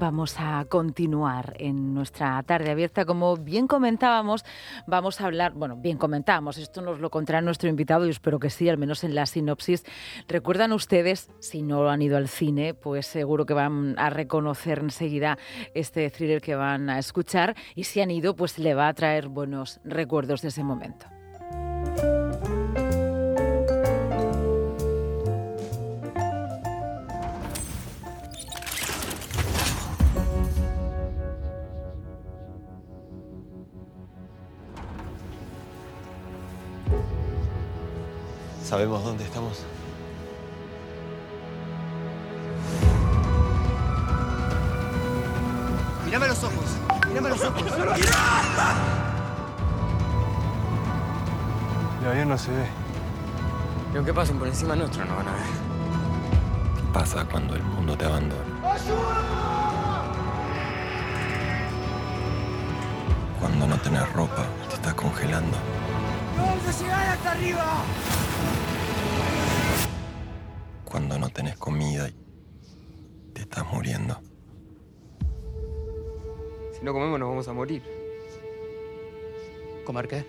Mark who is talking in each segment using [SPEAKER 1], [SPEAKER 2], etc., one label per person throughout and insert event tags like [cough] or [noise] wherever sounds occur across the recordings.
[SPEAKER 1] Vamos a continuar en nuestra tarde abierta. Como bien comentábamos, vamos a hablar, bueno, bien comentábamos, esto nos lo contará nuestro invitado y espero que sí, al menos en la sinopsis. Recuerdan ustedes, si no han ido al cine, pues seguro que van a reconocer enseguida este thriller que van a escuchar y si han ido, pues le va a traer buenos recuerdos de ese momento.
[SPEAKER 2] ¿Sabemos dónde estamos?
[SPEAKER 3] Mírame los ojos. Mírame los ojos.
[SPEAKER 2] El avión no se ve.
[SPEAKER 4] Y aunque pasen por encima nuestro, no van a ver.
[SPEAKER 2] ¿Qué pasa cuando el mundo te abandona? Cuando no tenés ropa, te estás congelando.
[SPEAKER 3] ¡Vamos a llegar hasta arriba!
[SPEAKER 2] Cuando no tenés comida y te estás muriendo.
[SPEAKER 4] Si no comemos, nos vamos a morir.
[SPEAKER 3] ¿Comer qué?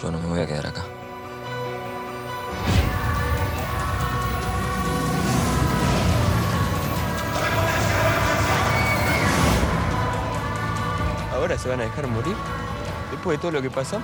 [SPEAKER 5] Yo no me voy a quedar acá.
[SPEAKER 4] ¿Ahora se van a dejar morir? Después de todo lo que pasó.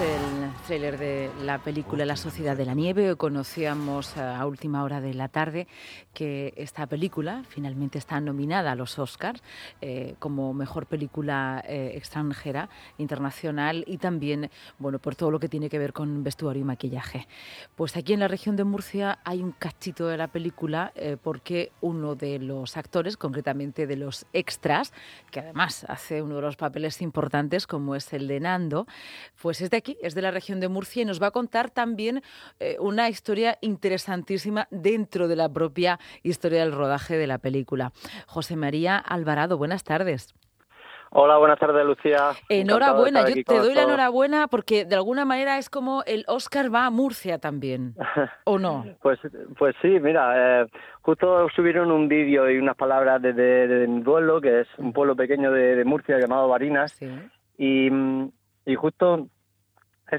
[SPEAKER 1] El tráiler de la película La Sociedad de la Nieve. Conocíamos a última hora de la tarde que esta película finalmente está nominada a los Oscars eh, como mejor película eh, extranjera, internacional y también, bueno, por todo lo que tiene que ver con vestuario y maquillaje. Pues aquí en la región de Murcia hay un cachito de la película eh, porque uno de los actores, concretamente de los extras, que además hace uno de los papeles importantes como es el de Nando, pues es de aquí, es de la región de Murcia y nos va a contar también eh, una historia interesantísima dentro de la propia historia del rodaje de la película. José María Alvarado, buenas tardes.
[SPEAKER 6] Hola, buenas tardes, Lucía.
[SPEAKER 1] Enhorabuena, yo te doy la
[SPEAKER 6] todos.
[SPEAKER 1] enhorabuena porque de alguna manera es como el Oscar va a Murcia también, [laughs] ¿o no?
[SPEAKER 6] Pues, pues sí, mira, eh, justo subieron un vídeo y unas palabras de, de, de mi pueblo, que es un pueblo pequeño de, de Murcia llamado Barinas,
[SPEAKER 1] Sí.
[SPEAKER 6] y, mm, y justo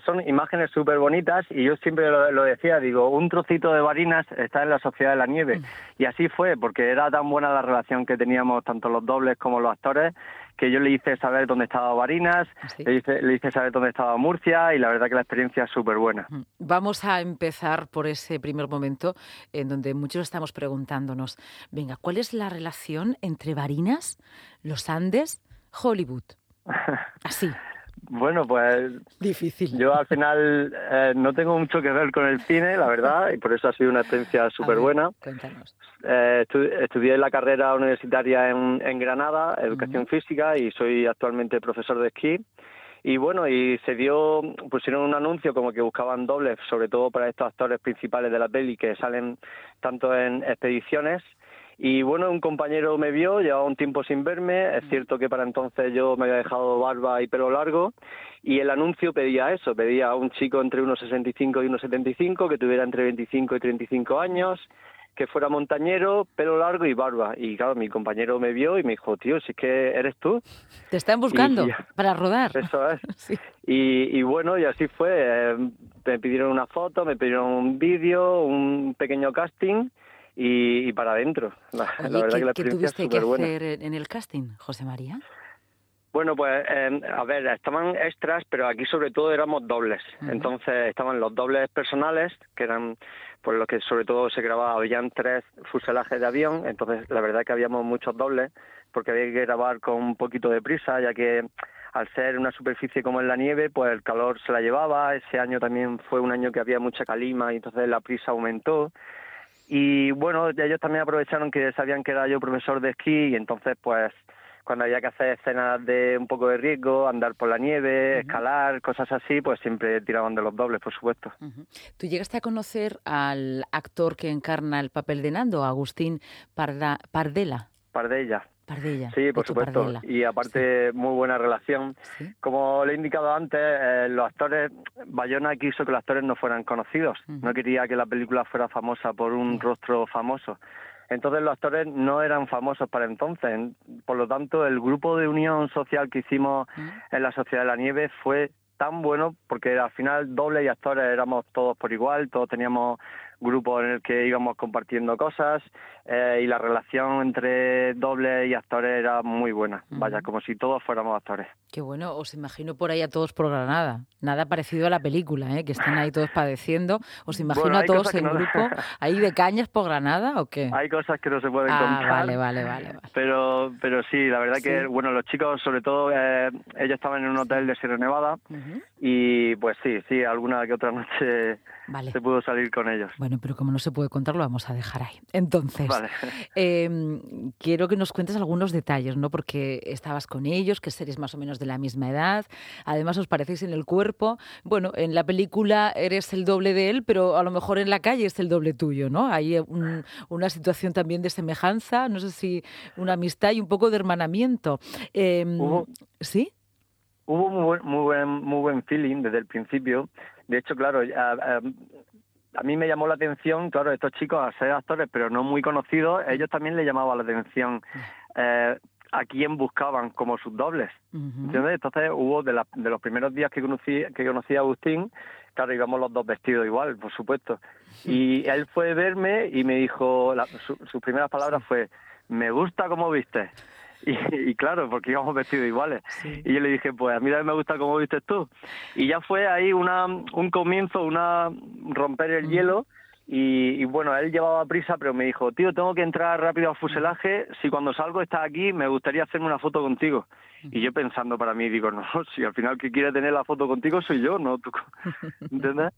[SPEAKER 6] son imágenes súper bonitas y yo siempre lo, lo decía, digo, un trocito de Barinas está en la Sociedad de la Nieve. Y así fue, porque era tan buena la relación que teníamos tanto los dobles como los actores, que yo le hice saber dónde estaba Barinas,
[SPEAKER 1] Así.
[SPEAKER 6] le hice, le hice saber dónde estaba Murcia y la verdad que la experiencia es súper buena.
[SPEAKER 1] Mm. Vamos a empezar por ese primer momento en donde muchos estamos preguntándonos, venga, ¿cuál es la relación entre Barinas, los Andes, Hollywood? [laughs] Así,
[SPEAKER 6] Bueno, pues
[SPEAKER 1] difícil.
[SPEAKER 6] yo al final eh, no tengo mucho que ver con el cine, la verdad, y por eso ha sido una experiencia súper buena.
[SPEAKER 1] Cuéntanos.
[SPEAKER 6] Eh, estu- estudié la carrera universitaria en, en Granada, educación física, y soy actualmente profesor de esquí. Y bueno, y se dio, pusieron un anuncio como que buscaban dobles, sobre todo para estos actores principales de la peli que salen tanto en expediciones. Y bueno, un compañero me vio, llevaba un tiempo sin verme, es cierto que para entonces yo me había dejado barba y pelo largo, y el anuncio pedía eso, pedía a un chico entre unos 65 y unos 75, que tuviera entre 25 y 35 años, que fuera montañero, pelo largo y barba. Y claro, mi compañero me vio y me dijo, tío, si es que eres tú.
[SPEAKER 1] Te están buscando
[SPEAKER 6] Y-
[SPEAKER 1] para rodar.
[SPEAKER 6] Eso es. [laughs]
[SPEAKER 1] Sí.
[SPEAKER 6] Y, y bueno, y así fue. Eh, me pidieron una foto, me pidieron un vídeo, un pequeño casting y, y para adentro. La, verdad
[SPEAKER 1] ¿qué,
[SPEAKER 6] que la
[SPEAKER 1] qué
[SPEAKER 6] experiencia es
[SPEAKER 1] tuviste que
[SPEAKER 6] súper buena.
[SPEAKER 1] hacer en el casting, José María?
[SPEAKER 6] Bueno, pues eh, a ver, estaban extras, pero aquí sobre todo éramos dobles. Entonces estaban los dobles personales, que eran por los que sobre todo se grababa, habían tres fuselajes de avión, entonces la verdad que habíamos muchos dobles, porque había que grabar con un poquito de prisa, ya que al ser una superficie como en la nieve, pues el calor se la llevaba, ese año también fue un año que había mucha calima y entonces la prisa aumentó. Y bueno, ellos también aprovecharon que sabían que era yo profesor de esquí y entonces pues cuando había que hacer escenas de un poco de riesgo, andar por la nieve, escalar, cosas así, pues siempre tiraban de los dobles, por supuesto.
[SPEAKER 1] ¿Tú llegaste a conocer al actor que encarna el papel de Nando, Agustín Parda- Pardela?
[SPEAKER 6] Par Sí, por supuesto. Y aparte, muy buena relación.
[SPEAKER 1] Sí.
[SPEAKER 6] Como le he indicado antes, eh, los actores, Bayona quiso que los actores no fueran conocidos. No quería que la película fuera famosa por un rostro famoso. Entonces los actores no eran famosos para entonces. Por lo tanto, el grupo de unión social que hicimos en la Sociedad de la Nieve fue tan bueno porque al final doble y actores éramos todos por igual, todos teníamos grupos en el que íbamos compartiendo cosas eh, y la relación entre doble y actores era muy buena, vaya, como si todos fuéramos actores.
[SPEAKER 1] Qué bueno, os imagino por ahí a todos por Granada. Nada parecido a la película, ¿eh? que están ahí todos padeciendo. ¿Os imagino
[SPEAKER 6] Bueno,
[SPEAKER 1] a todos en
[SPEAKER 6] no-
[SPEAKER 1] grupo ahí de cañas por Granada o qué?
[SPEAKER 6] Hay cosas que no se pueden
[SPEAKER 1] ah,
[SPEAKER 6] contar.
[SPEAKER 1] vale, vale, vale, vale.
[SPEAKER 6] Pero, pero sí, la verdad que, bueno, los chicos, sobre todo, eh, ellos estaban en un hotel de Sierra Nevada y pues sí, sí, alguna que otra noche
[SPEAKER 1] Vale.
[SPEAKER 6] se pudo salir con ellos.
[SPEAKER 1] Bueno, pero como no se puede contar, lo vamos a dejar ahí. Entonces,
[SPEAKER 6] Vale. [laughs]
[SPEAKER 1] eh, quiero que nos cuentes algunos detalles, ¿no? Porque estabas con ellos, que seréis más o menos de la misma edad. Además, os parecéis en el cuerpo. Bueno, en la película eres el doble de él, pero a lo mejor en la calle es el doble tuyo, ¿no? Hay un- una situación también de semejanza, no sé si una amistad y un poco de hermanamiento. Eh,
[SPEAKER 6] Hubo-
[SPEAKER 1] ¿Sí?
[SPEAKER 6] Hubo muy buen, muy buen, muy buen feeling desde el principio. De hecho, claro, a, a- a mí me llamó la atención, claro, estos chicos, a ser actores, pero no muy conocidos, ellos también les llamaba la atención eh, a quién buscaban como sus dobles. ¿Entiendes? Entonces hubo de, la- de los primeros días que conocí, que conocí a Agustín, claro, íbamos los dos vestidos igual, por supuesto. Y él fue a verme y me dijo, la- su- sus primeras palabras fue, me gusta cómo viste. [laughs] Y, y claro, porque íbamos vestidos iguales.
[SPEAKER 1] Sí.
[SPEAKER 6] Y yo le dije, pues a mí también me gusta cómo vistes tú. Y ya fue ahí una, un comienzo, una romper el hielo. Y, y bueno, él llevaba prisa, pero me dijo, tío, tengo que entrar rápido al fuselaje. Si cuando salgo estás aquí, me gustaría hacerme una foto contigo. Y yo pensando para mí, digo, no, [laughs] si al final que quiere tener la foto contigo soy yo, no tú. [laughs] ¿Entiendes?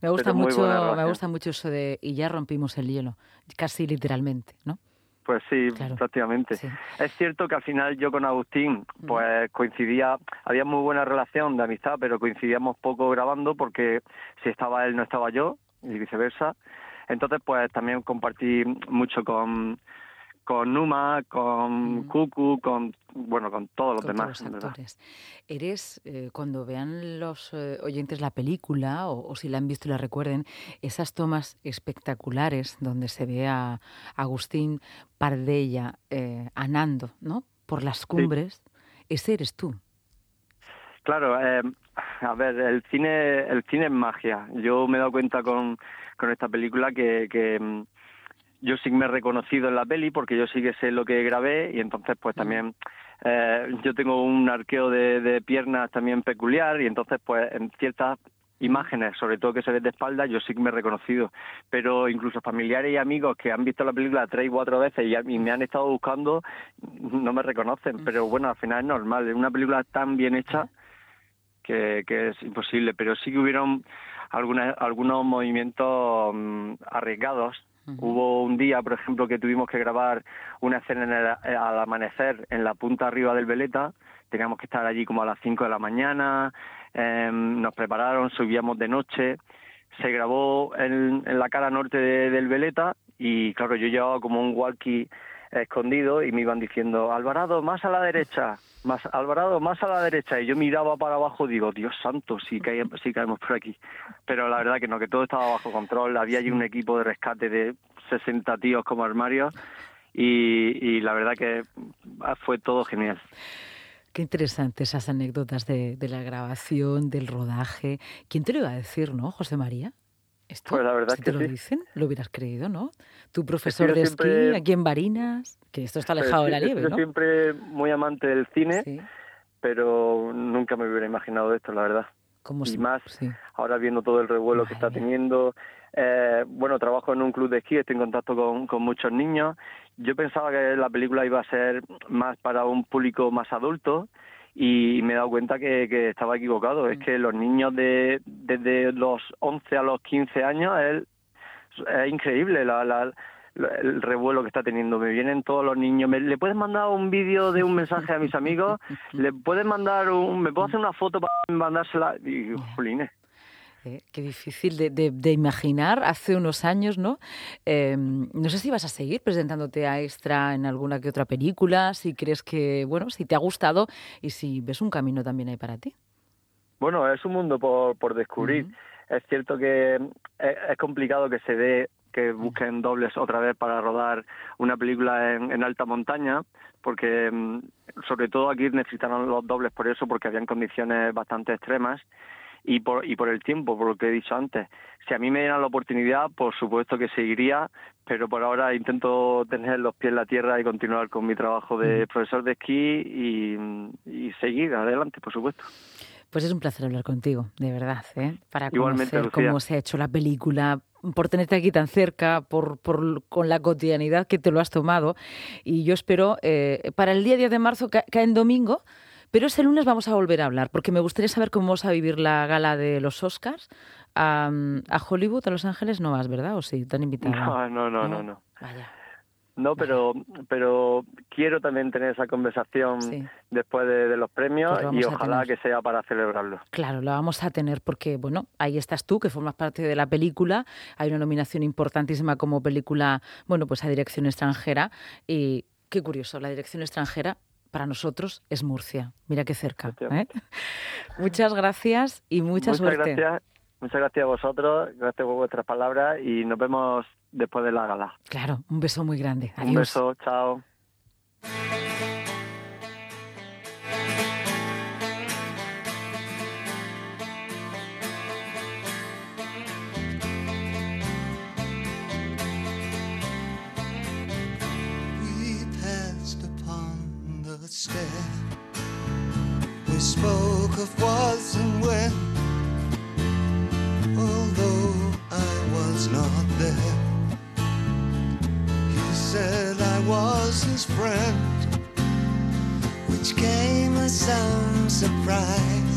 [SPEAKER 1] Me gusta
[SPEAKER 6] Pero
[SPEAKER 1] mucho, me gusta mucho eso de y ya rompimos el hielo, casi literalmente, ¿no?
[SPEAKER 6] Pues sí,
[SPEAKER 1] Claro.
[SPEAKER 6] prácticamente.
[SPEAKER 1] Sí.
[SPEAKER 6] Es cierto que al final yo con Agustín, pues coincidía, había muy buena relación de amistad, pero coincidíamos poco grabando porque si estaba él no estaba yo y viceversa. Entonces, pues también compartí mucho con con Numa, con Cucu, con bueno, con todos los
[SPEAKER 1] con
[SPEAKER 6] demás,
[SPEAKER 1] todos los actores. Eres, eh, cuando vean los eh, oyentes la película, o, o si la han visto y la recuerden, esas tomas espectaculares donde se ve a Agustín Pardella eh, anando, ¿no? Por las cumbres, ese eres tú.
[SPEAKER 6] Claro, eh, a ver, el cine, el cine es magia. Yo me he dado cuenta con, con esta película que, que yo sí me he reconocido en la peli porque yo sí que sé lo que grabé y entonces pues también eh, yo tengo un arqueo de, de piernas también peculiar y entonces pues en ciertas imágenes, sobre todo que se ve de espalda, yo sí que me he reconocido. Pero incluso familiares y amigos que han visto la película tres y cuatro veces y, y me han estado buscando, no me reconocen. Pero bueno, al final es normal. Es una película tan bien hecha que, que es imposible. Pero sí que hubieron alguna- algunos movimientos Hubo un día, por ejemplo, que tuvimos que grabar una escena en el- al amanecer en la punta arriba del Veleta. Teníamos que estar allí como a las 5 de la mañana. em, nos prepararon, subíamos de noche. Se grabó en, en la cara norte de- del Veleta y, claro, yo llevaba como un walkie escondido y me iban diciendo, Alvarado, más a la derecha, más Alvarado, más a la derecha. Y yo miraba para abajo y digo, Dios santo, sí, cae, sí caemos por aquí. Pero la verdad que no, que todo estaba bajo control. Había allí un equipo de rescate de 60 tíos como armarios y, y la verdad que fue todo genial.
[SPEAKER 1] Qué interesantes esas anécdotas de, de la grabación, del rodaje. ¿Quién te lo iba a decir, no, José María? Esto,
[SPEAKER 6] Pues la verdad
[SPEAKER 1] si
[SPEAKER 6] que
[SPEAKER 1] te lo
[SPEAKER 6] sí.
[SPEAKER 1] dicen, lo hubieras creído, ¿no? Tu profesor
[SPEAKER 6] yo
[SPEAKER 1] de
[SPEAKER 6] siempre-
[SPEAKER 1] esquí aquí en Barinas, que esto está
[SPEAKER 6] Pero
[SPEAKER 1] alejado de
[SPEAKER 6] sí,
[SPEAKER 1] la nieve, ¿no?
[SPEAKER 6] siempre muy amante del cine,
[SPEAKER 1] Sí,
[SPEAKER 6] pero nunca me hubiera imaginado esto, la verdad.
[SPEAKER 1] como
[SPEAKER 6] y
[SPEAKER 1] si-
[SPEAKER 6] más
[SPEAKER 1] sí.
[SPEAKER 6] ahora viendo todo el revuelo que está
[SPEAKER 1] Madre
[SPEAKER 6] teniendo. Eh, bueno, trabajo en un club de esquí, estoy en contacto con, con muchos niños. Yo pensaba que la película iba a ser más para un público más adulto y me he dado cuenta que, que estaba equivocado.
[SPEAKER 1] Mm.
[SPEAKER 6] Es que los niños de desde los 11 a los 15 años es, es increíble la, la- el revuelo que está teniendo. Me vienen todos los niños. ¿Me, ¿Le puedes mandar un vídeo de un mensaje a mis amigos? ¿Le puedes mandar un... ¿Me puedo hacer una foto para mandársela? Y jolines.
[SPEAKER 1] ¿Eh? Qué difícil de, de- de imaginar hace unos años, ¿no? Eh, no sé si vas a seguir presentándote a extra en alguna que otra película, si crees que, bueno, si te ha gustado y si ves un camino también ahí para ti.
[SPEAKER 6] Bueno, es un mundo por, por descubrir.
[SPEAKER 1] Ujú.
[SPEAKER 6] Es cierto que es, es complicado que se dé que busquen dobles otra vez para rodar una película en, en alta montaña, porque mm, sobre todo aquí necesitaron los dobles por eso, porque habían condiciones bastante extremas y por, y por el tiempo, por lo que he dicho antes. Si a mí me dieran la oportunidad, por supuesto que seguiría, pero por ahora intento tener los pies en la tierra y continuar con mi trabajo de profesor de esquí y, y seguir adelante, por supuesto.
[SPEAKER 1] Pues es un placer hablar contigo, de verdad, ¿eh? para
[SPEAKER 6] Igualmente,
[SPEAKER 1] conocer
[SPEAKER 6] Lucía.
[SPEAKER 1] cómo se ha hecho la película, por tenerte aquí tan cerca, por, por con la cotidianidad que te lo has tomado. Y yo espero, eh, para el día 10 de marzo, ca- cae en domingo, pero ese lunes vamos a volver a hablar, porque me gustaría saber cómo vas a vivir la gala de los Oscars. A, a Hollywood, a Los Ángeles, no vas, ¿verdad? ¿O sí? ¿Te han invitado?
[SPEAKER 6] No, no, no, no, no.
[SPEAKER 1] Vaya,
[SPEAKER 6] No, pero, pero quiero también tener esa conversación
[SPEAKER 1] sí.
[SPEAKER 6] después de, de los premios
[SPEAKER 1] Pues lo vamos
[SPEAKER 6] y ojalá que sea para celebrarlo.
[SPEAKER 1] Claro, la vamos a tener porque, bueno, ahí estás tú, que formas parte de la película. Hay una nominación importantísima como película, bueno, pues a dirección extranjera. Y qué curioso, la dirección extranjera para nosotros es Murcia. Mira qué cerca. ¿eh? [laughs] Muchas gracias y mucha
[SPEAKER 6] Muchas
[SPEAKER 1] suerte.
[SPEAKER 6] gracias, muchas gracias a vosotros, gracias por vuestras palabras y nos vemos después de la gala.
[SPEAKER 1] Claro, un beso muy grande. Adiós.
[SPEAKER 6] Un beso, chao.
[SPEAKER 3] We spoke of was and when, although I was not there. He said I was his friend, which came as some surprise.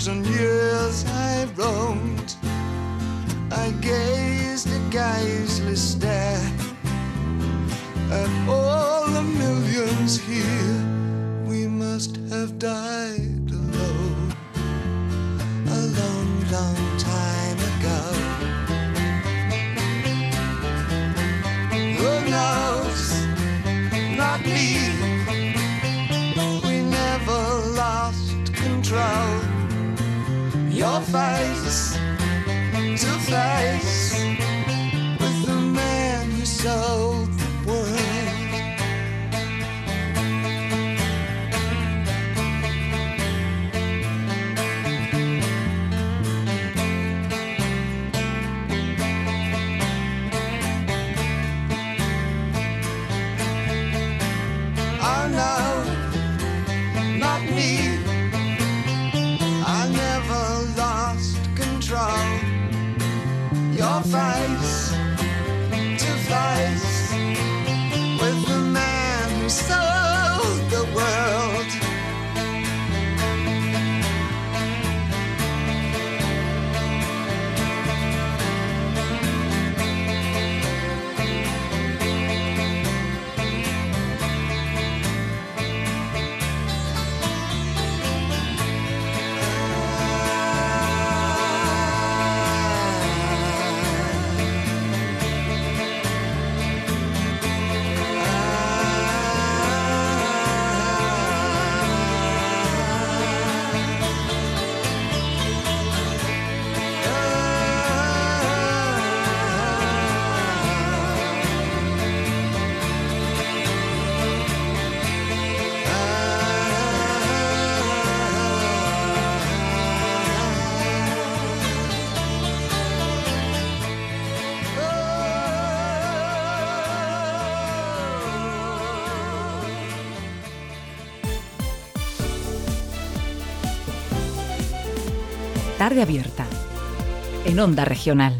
[SPEAKER 3] Years and years I roamed. I gazed a geisless stare at all the millions here. We must have died alone a long, long time ago. Who knows? Not me. We never lost control. Your face to face with the man who sold
[SPEAKER 1] Tarde Abierta, en Onda Regional.